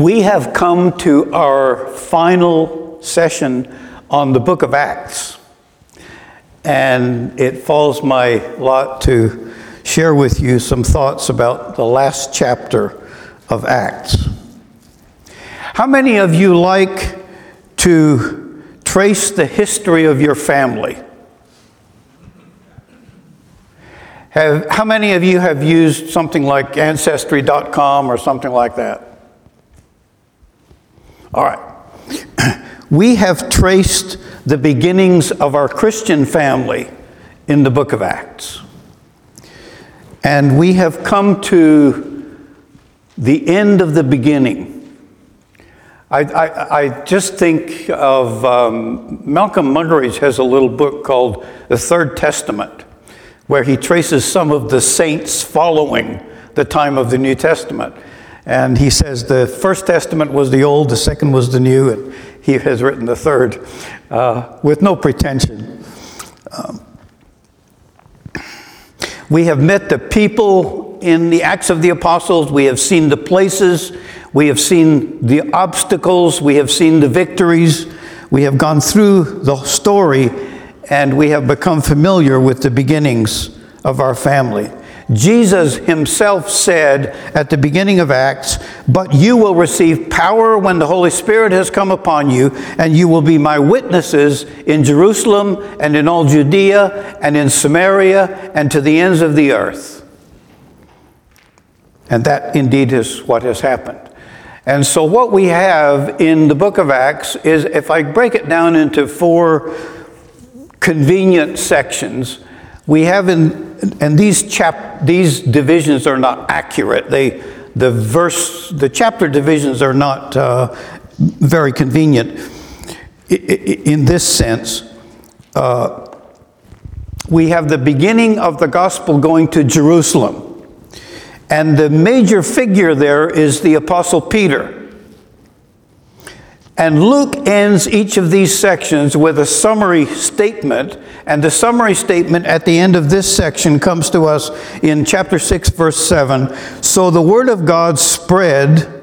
We have come to our final session on the book of Acts. And it falls my lot to share with you some thoughts about the last chapter of Acts. How many of you like to trace the history of your family? Have, how many of you have used something like Ancestry.com or something like that? All right. We have traced the beginnings of our Christian family in the book of Acts. And we have come to the end of the beginning. I, I, I just think of um, Malcolm Muggeridge has a little book called The Third Testament, where he traces some of the saints following the time of the New Testament. And he says the first testament was the old, the second was the new, and he has written the third uh, with no pretension. Um, we have met the people in the Acts of the Apostles, we have seen the places, we have seen the obstacles, we have seen the victories, we have gone through the story, and we have become familiar with the beginnings of our family. Jesus himself said at the beginning of Acts, But you will receive power when the Holy Spirit has come upon you, and you will be my witnesses in Jerusalem and in all Judea and in Samaria and to the ends of the earth. And that indeed is what has happened. And so, what we have in the book of Acts is if I break it down into four convenient sections, we have in and these chap these divisions are not accurate. They the verse the chapter divisions are not uh, very convenient in this sense. Uh, we have the beginning of the gospel going to Jerusalem. And the major figure there is the Apostle Peter. And Luke ends each of these sections with a summary statement. And the summary statement at the end of this section comes to us in chapter 6, verse 7. So the word of God spread.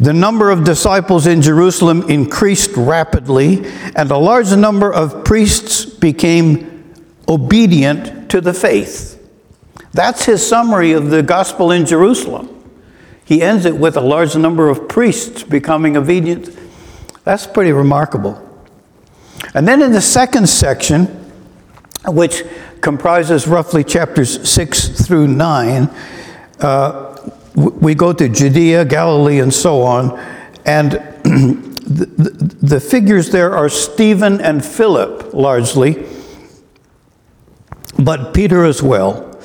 The number of disciples in Jerusalem increased rapidly, and a large number of priests became obedient to the faith. That's his summary of the gospel in Jerusalem. He ends it with a large number of priests becoming obedient that's pretty remarkable. And then in the second section, which comprises roughly chapters 6 through 9, uh, we go to Judea, Galilee, and so on. And the, the, figures there are Stephen and Philip largely, but Peter as well.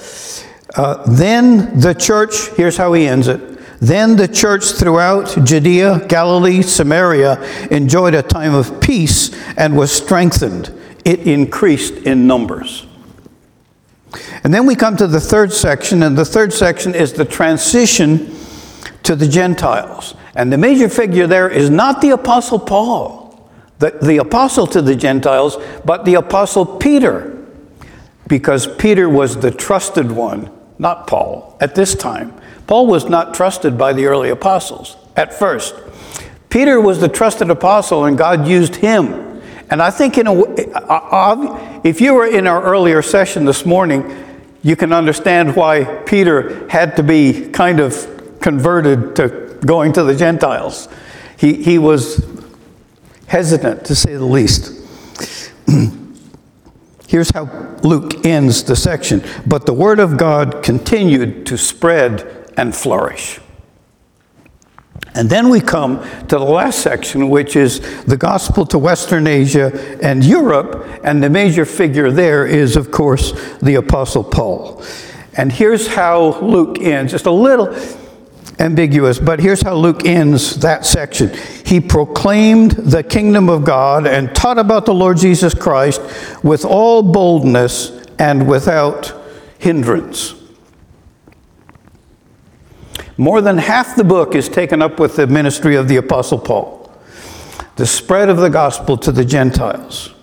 Uh, then the church, here's how he ends it then the church throughout Judea, Galilee, Samaria enjoyed a time of peace and was strengthened. It increased in numbers. And then we come to the third section, and the third section is the transition to the Gentiles. And the major figure there is not the Apostle Paul, the, the apostle to the Gentiles, but the Apostle Peter, because Peter was the trusted one, not Paul, at this time. Paul was not trusted by the early apostles at first. Peter was the trusted apostle, and God used him. And I think, in a, if you were in our earlier session this morning, you can understand why Peter had to be kind of converted to going to the Gentiles. He, he was hesitant, to say the least. Here's how Luke ends the section. But the word of God continued to spread and flourish. And then we come to the last section, which is the gospel to Western Asia and Europe. And the major figure there is, of course, the Apostle Paul. And here's how Luke ends, just a little ambiguous, but here's how Luke ends that section. He proclaimed the kingdom of God and taught about the Lord Jesus Christ with all boldness and without hindrance. More than half the book is taken up with the ministry of the Apostle Paul, the spread of the gospel to the Gentiles.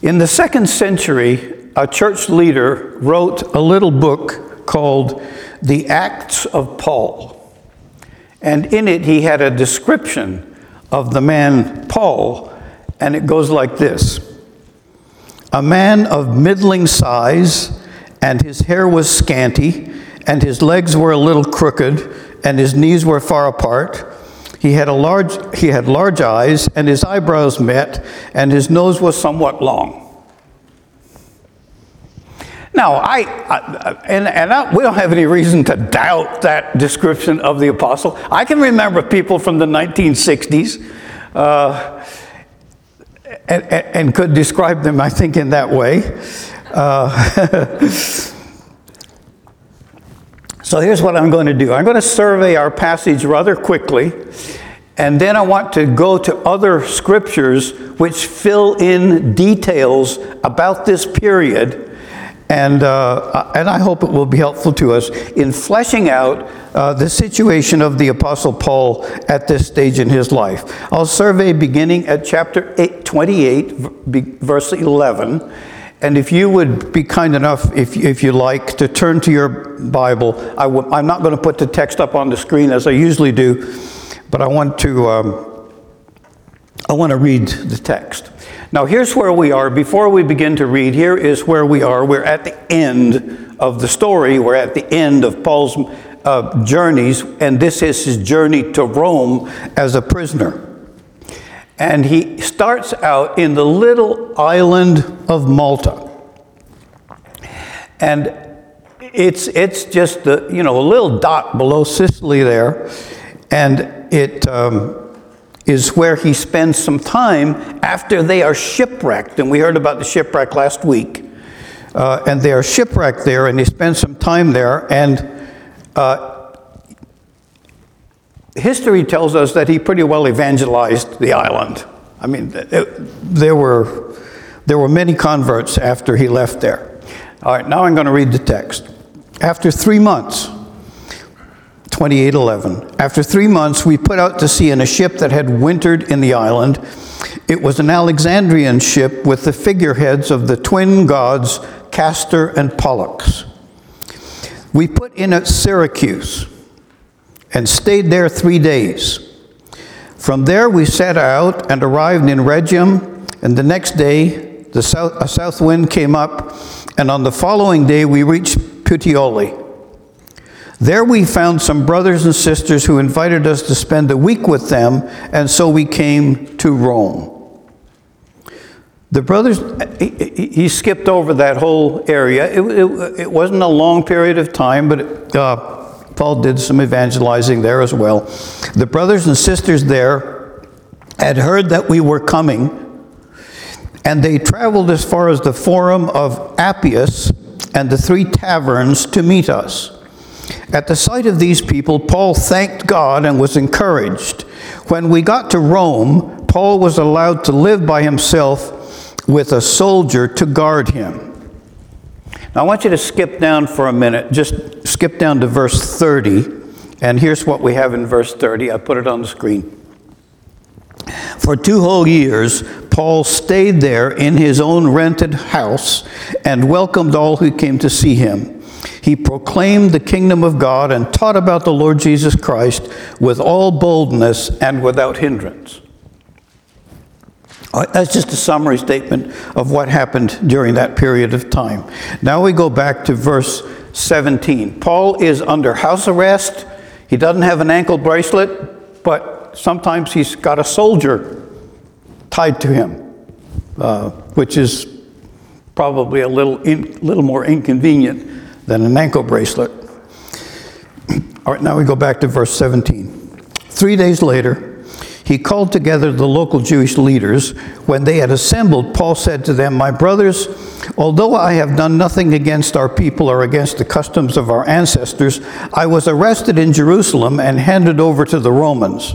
In the second century, a church leader wrote a little book called The Acts of Paul. And in it, he had a description of the man Paul, and it goes like this A man of middling size, and his hair was scanty, and his legs were a little crooked, and his knees were far apart. He had, a large, he had large eyes, and his eyebrows met, and his nose was somewhat long. Now, I, I and, and I, we don't have any reason to doubt that description of the apostle. I can remember people from the 1960s uh, and, and, could describe them, I think, in that way. Uh, so here's what I'm going to do I'm going to survey our passage rather quickly, and then I want to go to other scriptures which fill in details about this period and, uh, and I hope it will be helpful to us in fleshing out uh, the situation of the Apostle Paul at this stage in his life. I'll survey beginning at chapter eight, 28, verse 11. And if you would be kind enough, if, if you like, to turn to your Bible, i w- I'm not going to put the text up on the screen as I usually do, but I want to, um, I want to read the text. Now, here's where we are. Before we begin to read, here is where we are. We're at the end of the story. We're at the end of Paul's uh, journeys, and this is his journey to Rome as a prisoner. And he starts out in the little island of Malta. And it's, it's just a, you know, a little dot below Sicily there. And it. Um, is where he spends some time after they are shipwrecked. And we heard about the shipwreck last week. Uh, and they are shipwrecked there, and he spends some time there. And uh, history tells us that he pretty well evangelized the island. I mean, it, there, were, there were many converts after he left there. All right, now I'm going to read the text. After three months, 2811. After three months, we put out to sea in a ship that had wintered in the island. It was an Alexandrian ship with the figureheads of the twin gods Castor and Pollux. We put in at Syracuse and stayed there three days. From there, we set out and arrived in Rhegium, and the next day, the south, a south wind came up, and on the following day, we reached Puteoli. There we found some brothers and sisters who invited us to spend a week with them, and so we came to Rome. The brothers, he, he skipped over that whole area. It, it, it, wasn't a long period of time, but uh, Paul did some evangelizing there as well. The brothers and sisters there had heard that we were coming, and they traveled as far as the Forum of Appius and the three taverns to meet us. At the sight of these people, Paul thanked God and was encouraged. When we got to Rome, Paul was allowed to live by himself with a soldier to guard him. Now, I want you to skip down for a minute, just skip down to verse 30, and here's what we have in verse 30. I put it on the screen. For two whole years, Paul stayed there in his own rented house and welcomed all who came to see him. He proclaimed the kingdom of God and taught about the Lord Jesus Christ with all boldness and without hindrance. Uh, that's just a summary statement of what happened during that period of time. Now we go back to verse 17. Paul is under house arrest. He doesn't have an ankle bracelet, but sometimes he's got a soldier tied to him, uh, which is probably a little, in, little more inconvenient than an ankle bracelet. All right, now we go back to verse 17. Three days later, he called together the local Jewish leaders. When they had assembled, Paul said to them, My brothers, although I have done nothing against our people or against the customs of our ancestors, I was arrested in Jerusalem and handed over to the Romans.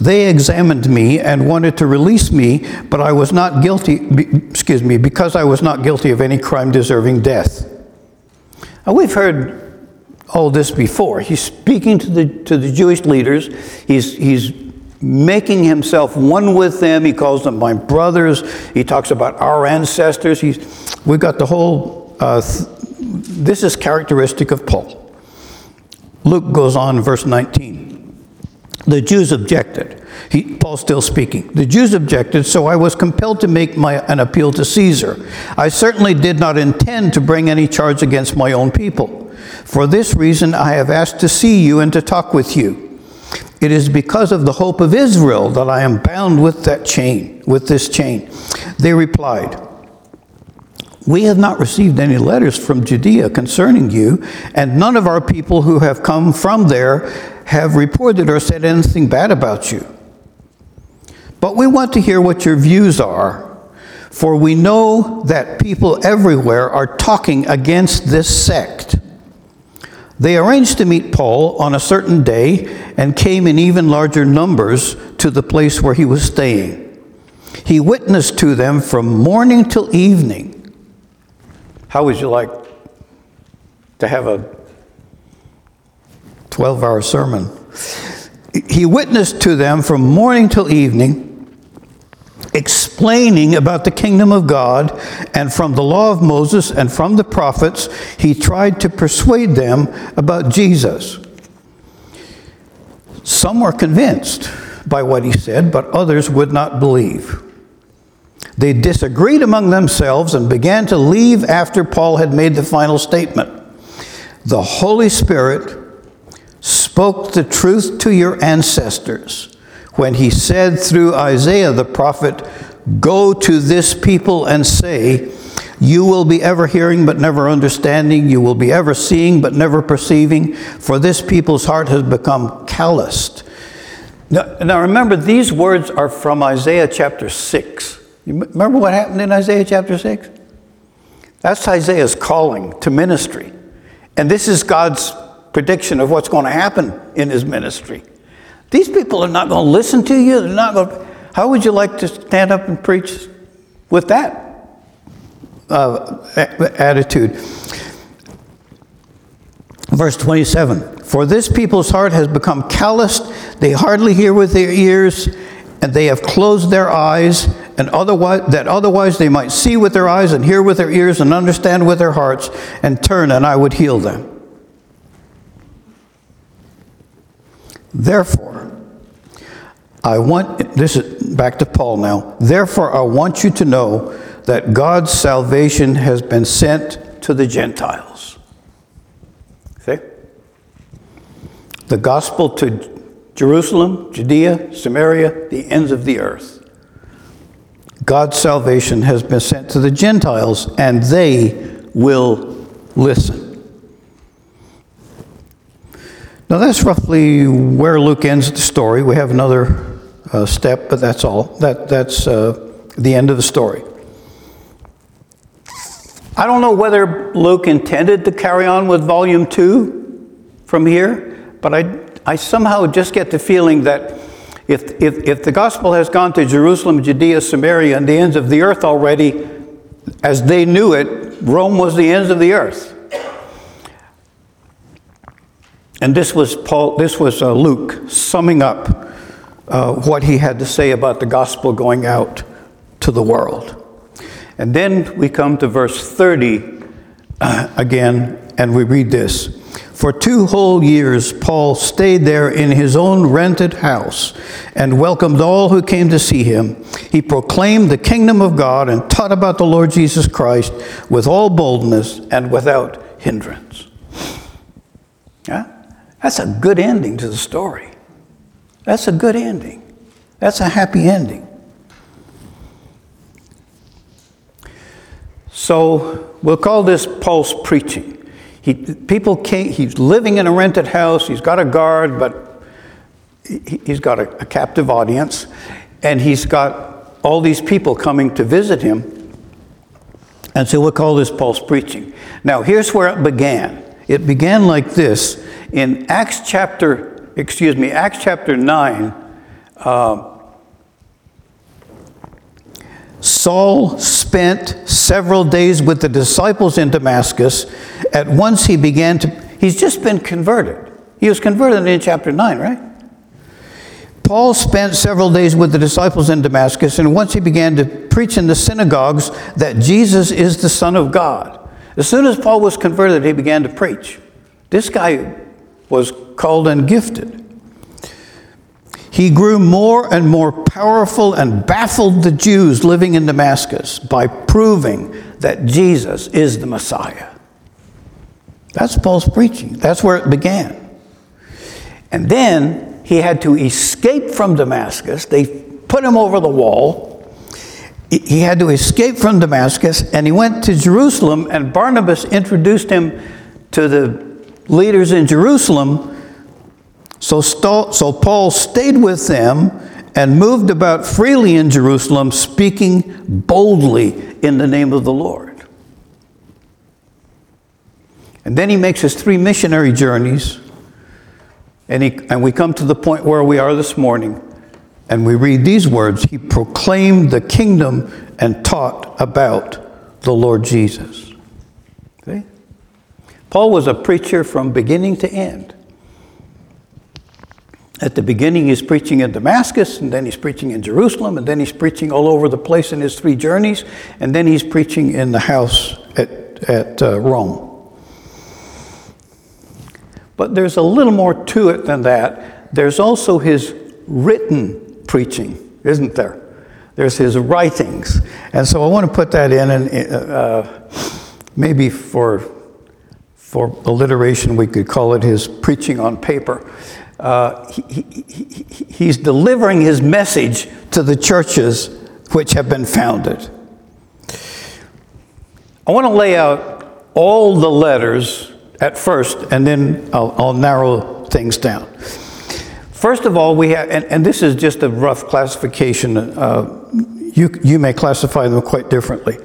They examined me and wanted to release me, but I was not guilty, excuse me, because I was not guilty of any crime deserving death. Now, we've heard all this before. He's speaking to the, to the Jewish leaders, he's, he's making himself one with them. He calls them my brothers. He talks about our ancestors. He's, we've got the whole, uh, th- this is characteristic of Paul. Luke goes on, verse 19. The Jews objected. He, Paul's still speaking. The Jews objected, so I was compelled to make my, an appeal to Caesar. I certainly did not intend to bring any charge against my own people. For this reason, I have asked to see you and to talk with you. It is because of the hope of Israel that I am bound with that chain, with this chain. They replied, we have not received any letters from Judea concerning you, and none of our people who have come from there have reported or said anything bad about you. But we want to hear what your views are, for we know that people everywhere are talking against this sect. They arranged to meet Paul on a certain day and came in even larger numbers to the place where he was staying. He witnessed to them from morning till evening how would you like to have a 12 hour sermon? He witnessed to them from morning till evening, explaining about the kingdom of God, and from the law of Moses and from the prophets, he tried to persuade them about Jesus. Some were convinced by what he said, but others would not believe. They disagreed among themselves and began to leave after Paul had made the final statement. The Holy Spirit spoke the truth to your ancestors when he said through Isaiah the prophet, Go to this people and say, You will be ever hearing but never understanding. You will be ever seeing but never perceiving. For this people's heart has become calloused. Now, now remember, these words are from Isaiah chapter 6. You remember what happened in Isaiah chapter 6? That's Isaiah's calling to ministry. And this is God's prediction of what's going to happen in his ministry. These people are not going to listen to you. They're not going to, how would you like to stand up and preach with that uh, attitude? Verse 27 For this people's heart has become calloused, they hardly hear with their ears, and they have closed their eyes and otherwise that otherwise they might see with their eyes and hear with their ears and understand with their hearts and turn and I would heal them. Therefore, I want this is back to Paul now. Therefore, I want you to know that God's salvation has been sent to the Gentiles. See? The gospel to Jerusalem, Judea, Samaria, the ends of the earth. God's salvation has been sent to the Gentiles, and they will listen. Now, that's roughly where Luke ends the story. We have another uh, step, but that's all. That, that's uh, the end of the story. I don't know whether Luke intended to carry on with volume two from here, but I, I somehow just get the feeling that if, if, if the gospel has gone to Jerusalem, Judea, Samaria, and the ends of the earth already, as they knew it, Rome was the ends of the earth. And this was Paul. This was uh, Luke summing up uh, what he had to say about the gospel going out to the world. And then we come to verse 30 uh, again, and we read this. For two whole years, Paul stayed there in his own rented house and welcomed all who came to see him. He proclaimed the kingdom of God and taught about the Lord Jesus Christ with all boldness and without hindrance. Yeah? That's a good ending to the story. That's a good ending. That's a happy ending. So we'll call this Paul's preaching. He, people can't, he's living in a rented house, he's got a guard, but he, has got a, a captive audience, and he's got all these people coming to visit him. And so we'll call this Paul's preaching. Now, here's where it began. It began like this in Acts chapter, excuse me, Acts chapter 9. Uh, Saul spent several days with the disciples in Damascus. At once he began to, he's just been converted. He was converted in chapter 9, right? Paul spent several days with the disciples in Damascus, and once he began to preach in the synagogues that Jesus is the Son of God. As soon as Paul was converted, he began to preach. This guy was called and gifted. he grew more and more powerful and baffled the Jews living in Damascus by proving that Jesus is the Messiah. That's Paul's preaching. That's where it began. And then he had to escape from Damascus. They put him over the wall. He had to escape from Damascus and he went to Jerusalem, and Barnabas introduced him to the leaders in Jerusalem so, so Paul stayed with them and moved about freely in Jerusalem, speaking boldly in the name of the Lord. And then he makes his three missionary journeys, and, he, and we come to the point where we are this morning, and we read these words He proclaimed the kingdom and taught about the Lord Jesus. Paul was a preacher from beginning to end. At the beginning, he's preaching in Damascus, and then he's preaching in Jerusalem, and then he's preaching all over the place in his three journeys, and then he's preaching in the house at, at uh, Rome. But there's a little more to it than that. There's also his written preaching, isn't there? There's his writings. And so I want to put that in, and uh, maybe for, for alliteration, we could call it his preaching on paper uh, he, he, he's delivering his message to the churches which have been founded. I want to lay out all the letters at first, and then I'll, I'll narrow things down. First of all, we have, and, and this is just a rough classification. Uh, you, you may classify them quite differently.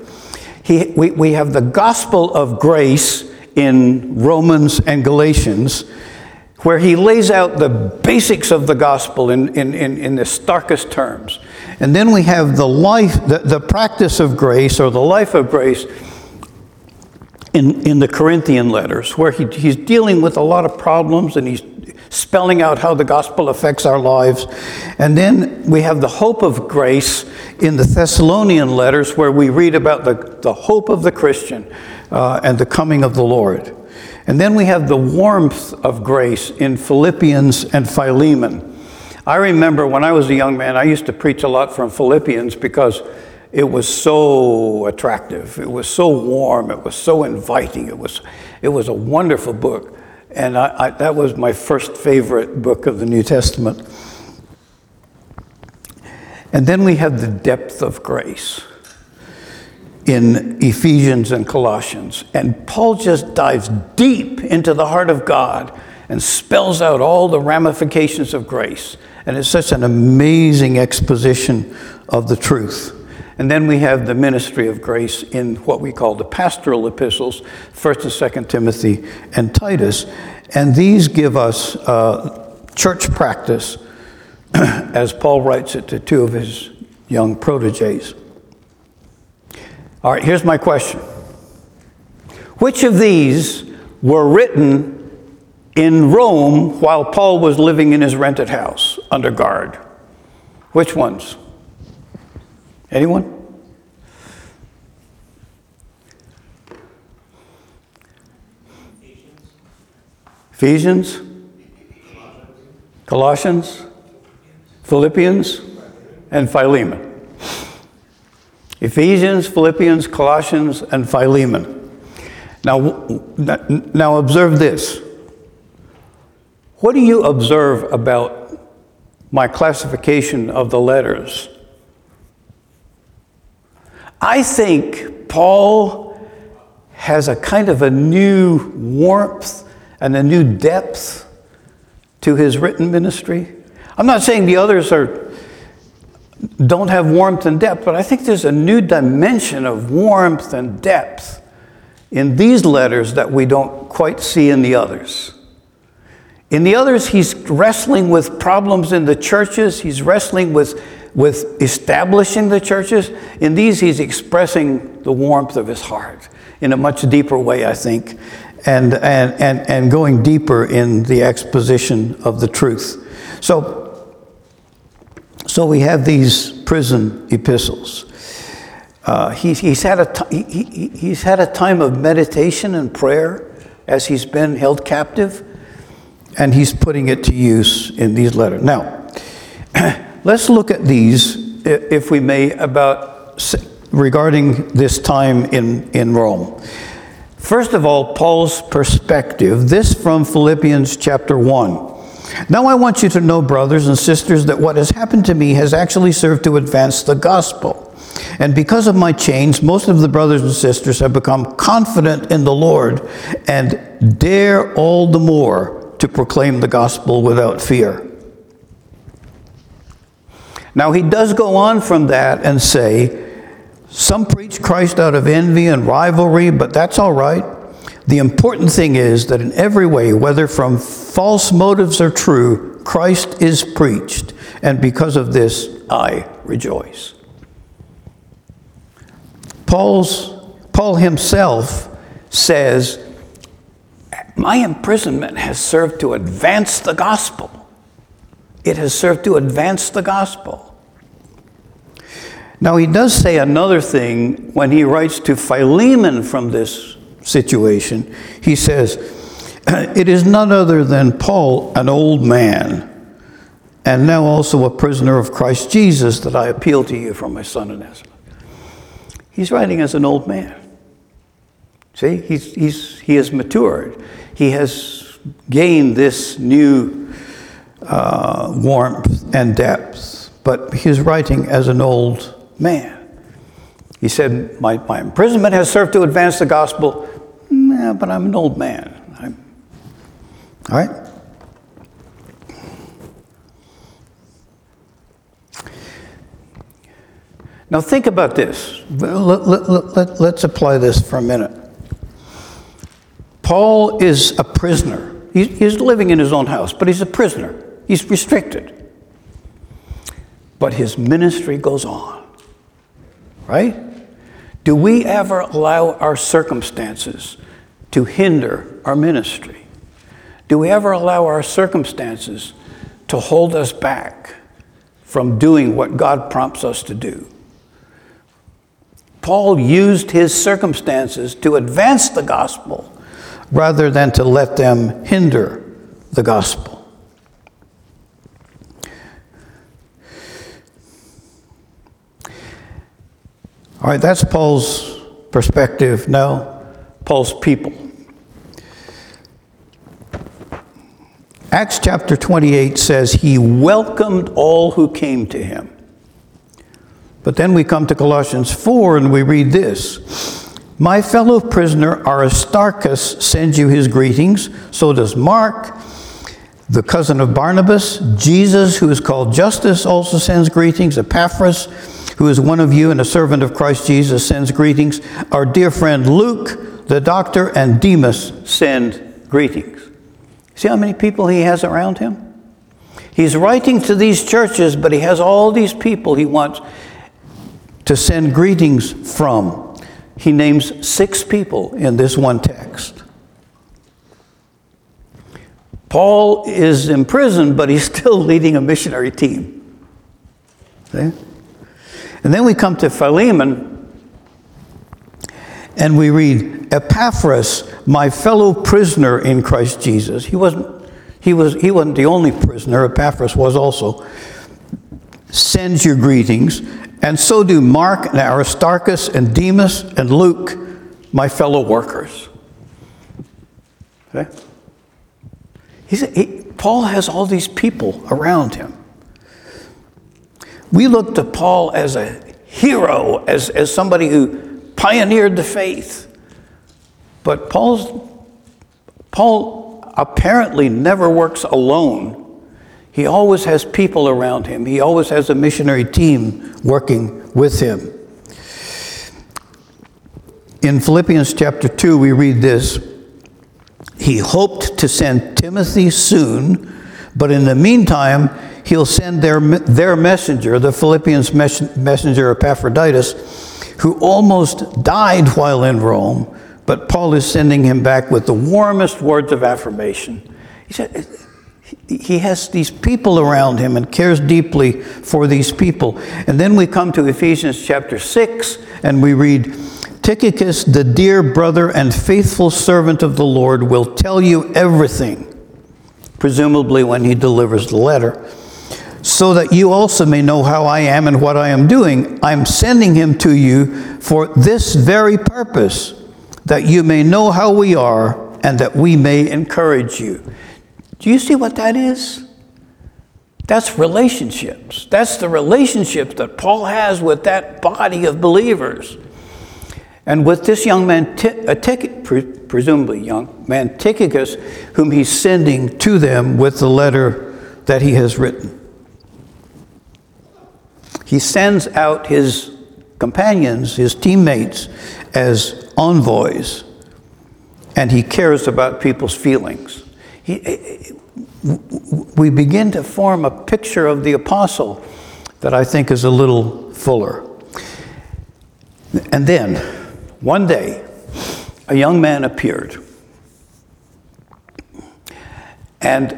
He, we, we have the gospel of grace in Romans and Galatians, where he lays out the basics of the gospel in, in, in, in, the starkest terms. And then we have the life, the, the practice of grace or the life of grace in, in the Corinthian letters, where he, he's dealing with a lot of problems and he's spelling out how the gospel affects our lives. And then we have the hope of grace in the Thessalonian letters, where we read about the, the hope of the Christian uh, and the coming of the Lord. And then we have the warmth of grace in Philippians and Philemon. I remember when I was a young man, I used to preach a lot from Philippians because it was so attractive. It was so warm. It was so inviting. It was, it was a wonderful book. And I, I, that was my first favorite book of the New Testament. And then we have the depth of grace in Ephesians and Colossians. And Paul just dives deep into the heart of God and spells out all the ramifications of grace. And it's such an amazing exposition of the truth. And then we have the ministry of grace in what we call the pastoral epistles, 1st and 2nd Timothy and Titus. And these give us uh, church practice, as Paul writes it to two of his young proteges. All right, here's my question Which of these were written in Rome while Paul was living in his rented house under guard? Which ones? Anyone? Ephesians, Colossians, Philippians, and Philemon. Ephesians, Philippians, Colossians, and Philemon. Now, now observe this. What do you observe about my classification of the letters? I think Paul has a kind of a new warmth and a new depth to his written ministry. I'm not saying the others are don't have warmth and depth, but I think there's a new dimension of warmth and depth in these letters that we don't quite see in the others. In the others, he's wrestling with problems in the churches, he's wrestling with, with establishing the churches. In these, he's expressing the warmth of his heart in a much deeper way, I think, and, and, and, and going deeper in the exposition of the truth. So, so we have these prison epistles. Uh, he, he's, had a t- he, he's had a time of meditation and prayer as he's been held captive, and he's putting it to use in these letters. Now, let's look at these, if we may, about regarding this time in, in Rome. First of all, Paul's perspective, this from Philippians chapter 1. Now, I want you to know, brothers and sisters, that what has happened to me has actually served to advance the gospel. And because of my chains, most of the brothers and sisters have become confident in the Lord and dare all the more to proclaim the gospel without fear. Now, he does go on from that and say, some preach Christ out of envy and rivalry, but that's all right. The important thing is that in every way, whether from false motives or true, Christ is preached, and because of this, I rejoice. Paul's, Paul himself says, My imprisonment has served to advance the gospel. It has served to advance the gospel. Now, he does say another thing when he writes to Philemon from this situation. He says, It is none other than Paul, an old man, and now also a prisoner of Christ Jesus, that I appeal to you from my son in Onesimus. He's writing as an old man. See, he's, he's, he has matured. He has gained this new uh, warmth and depth, but he's writing as an old man. He said, My, my imprisonment has served to advance the gospel, yeah, but I'm an old man. I'm, all right? Now, think about this. Let, let, let, let's apply this for a minute. Paul is a prisoner. He's living in his own house, but he's a prisoner. He's restricted. But his ministry goes on right? Do we ever allow our circumstances to hinder our ministry? Do we ever allow our circumstances to hold us back from doing what God prompts us to do? Paul used his circumstances to advance the gospel rather than to let them hinder the gospel. All right, that's Paul's perspective. Now, Paul's people. Acts chapter 28 says he welcomed all who came to him. But then we come to Colossians 4 and we read this My fellow prisoner Aristarchus sends you his greetings, so does Mark, the cousin of Barnabas. Jesus, who is called Justus, also sends greetings. Epaphras, who is one of you and a servant of Christ Jesus, sends greetings. Our dear friend Luke, the doctor, and Demas send greetings. See how many people he has around him? He's writing to these churches, but he has all these people he wants to send greetings from. He names six people in this one text. Paul is in prison, but he's still leading a missionary team. See? And then we come to Philemon and we read, Epaphras, my fellow prisoner in Christ Jesus. He wasn't, he was, he wasn't the only prisoner, Epaphras was also. Sends your greetings, and so do Mark and Aristarchus and Demas and Luke, my fellow workers. Okay? He, Paul has all these people around him. We look to Paul as a hero, as, as somebody who pioneered the faith. But Paul's, Paul apparently never works alone. He always has people around him, he always has a missionary team working with him. In Philippians chapter 2, we read this He hoped to send Timothy soon, but in the meantime, he'll send their, their messenger, the Philippians messenger Epaphroditus, who almost died while in Rome, but Paul is sending him back with the warmest words of affirmation. He said, he has these people around him and cares deeply for these people. And then we come to Ephesians chapter 6 and we read, Tychicus, the dear brother and faithful servant of the Lord, will tell you everything, presumably when he delivers the letter. So that you also may know how I am and what I am doing. I'm sending him to you for this very purpose, that you may know how we are and that we may encourage you. Do you see what that is? That's relationships. That's the relationship that Paul has with that body of believers. And with this young man, a uh, presumably young man, Tychicus, whom he's sending to them with the letter that he has written. He sends out his companions, his teammates, as envoys, and he cares about people's feelings. He, eh, eh, we begin to form a picture of the apostle that I think is a little fuller. And then, one day, a young man appeared. And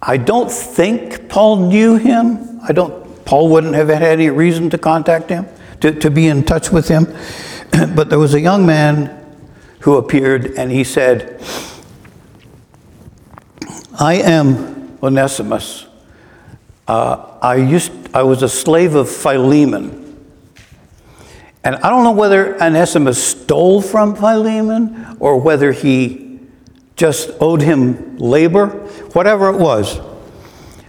I don't think Paul knew him. I don't, Paul wouldn't have had any reason to contact him, to, to be in touch with him. but there was a young man who appeared and he said, I am Onesimus. Uh, I, used, I was a slave of Philemon. And I don't know whether Onesimus stole from Philemon or whether he just owed him labor, whatever it was.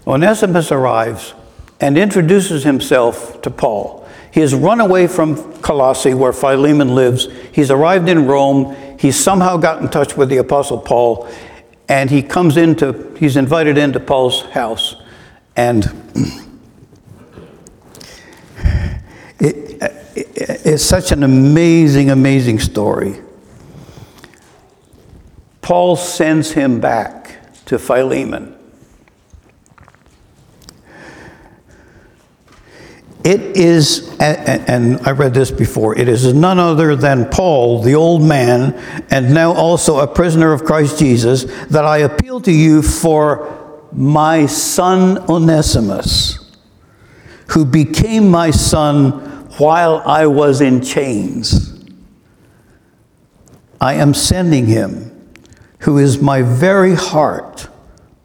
Onesimus arrives and introduces himself to Paul. He has run away from Colossae, where Philemon lives. He's arrived in Rome. He's somehow got in touch with the Apostle Paul, and he comes into, he's invited into Paul's house. And it, it, it's such an amazing, amazing story. Paul sends him back to Philemon. It is, and I read this before, it is none other than Paul, the old man, and now also a prisoner of Christ Jesus, that I appeal to you for my son Onesimus, who became my son while I was in chains. I am sending him, who is my very heart,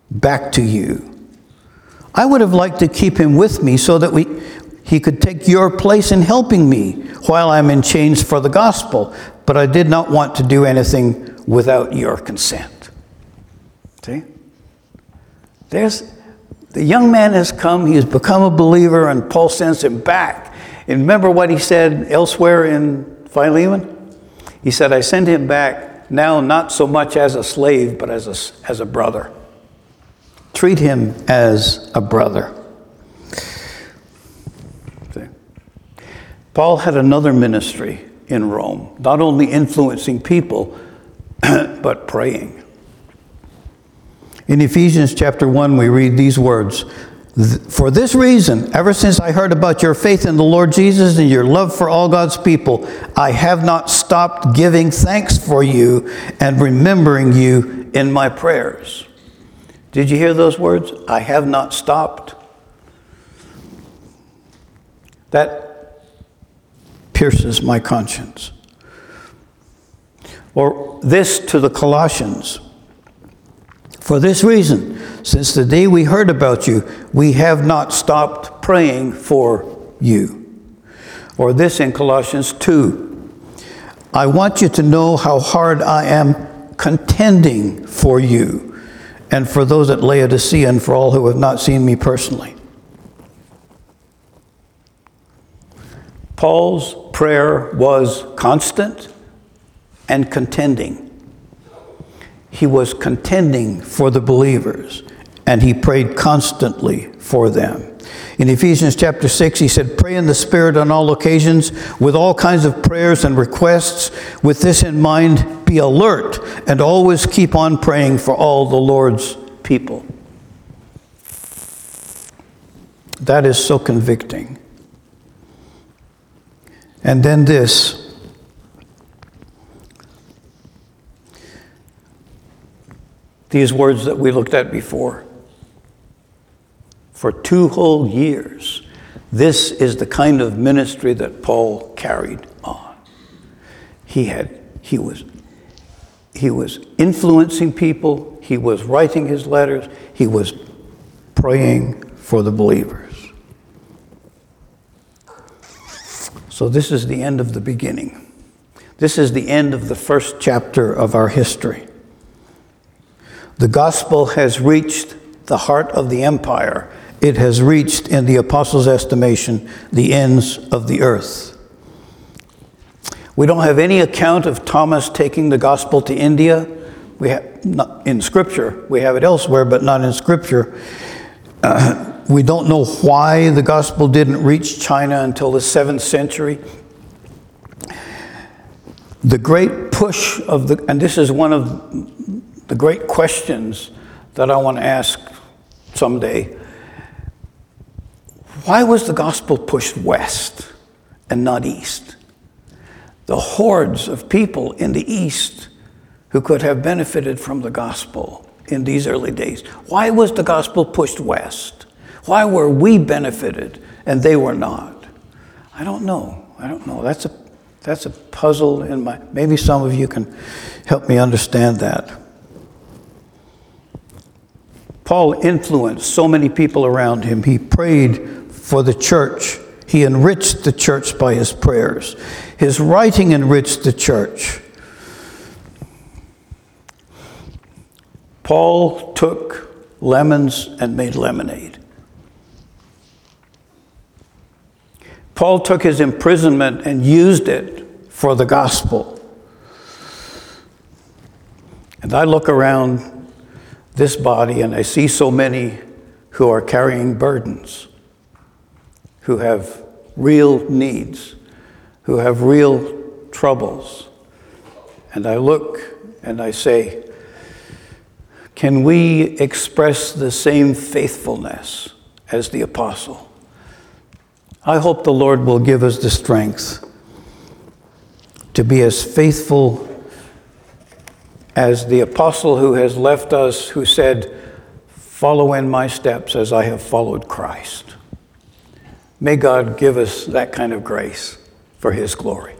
back to you. I would have liked to keep him with me so that we he could take your place in helping me while I'm in chains for the gospel, but I did not want to do anything without your consent. See? There's the young man has come, he has become a believer, and Paul sends him back. And remember what he said elsewhere in Philemon? He said, I send him back now not so much as a slave, but as a, as a brother. Treat him as a brother. Paul had another ministry in Rome, not only influencing people, but praying. In Ephesians chapter 1, we read these words For this reason, ever since I heard about your faith in the Lord Jesus and your love for all God's people, I have not stopped giving thanks for you and remembering you in my prayers. Did you hear those words? I have not stopped. That pierces my conscience. Or this to the Colossians. For this reason, since the day we heard about you, we have not stopped praying for you. Or this in Colossians 2. I want you to know how hard I am contending for you and for those at Laodicea and for all who have not seen me personally. Paul's prayer was constant and contending. He was contending for the believers, and he prayed constantly for them. In Ephesians chapter 6, he said, Pray in the Spirit on all occasions with all kinds of prayers and requests. With this in mind, be alert and always keep on praying for all the Lord's people. That is so convicting. And then this. These words that we looked at before. For two whole years, this is the kind of ministry that Paul carried on. He had, he was, he was influencing people, he was writing his letters, he was praying for the believers. So, this is the end of the beginning. This is the end of the first chapter of our history. The gospel has reached the heart of the empire. It has reached, in the apostles' estimation, the ends of the earth. We don't have any account of Thomas taking the gospel to India. We have not in Scripture. We have it elsewhere, but not in Scripture. Uh, we don't know why the gospel didn't reach China until the seventh century. The great push of the, and this is one of the great questions that I want to ask someday. Why was the gospel pushed west and not east? The hordes of people in the east who could have benefited from the gospel in these early days. Why was the gospel pushed west? Why were we benefited and they were not? I don't know. I don't know. That's a, that's a puzzle in my. Maybe some of you can help me understand that. Paul influenced so many people around him. He prayed for the church. He enriched the church by his prayers. His writing enriched the church. Paul took lemons and made lemonade. Paul took his imprisonment and used it for the gospel. And I look around this body and I see so many who are carrying burdens, who have real needs, who have real troubles. And I look and I say, can we express the same faithfulness as the apostle? I hope the Lord will give us the strength to be as faithful as the apostle who has left us, who said, Follow in my steps as I have followed Christ. May God give us that kind of grace for his glory.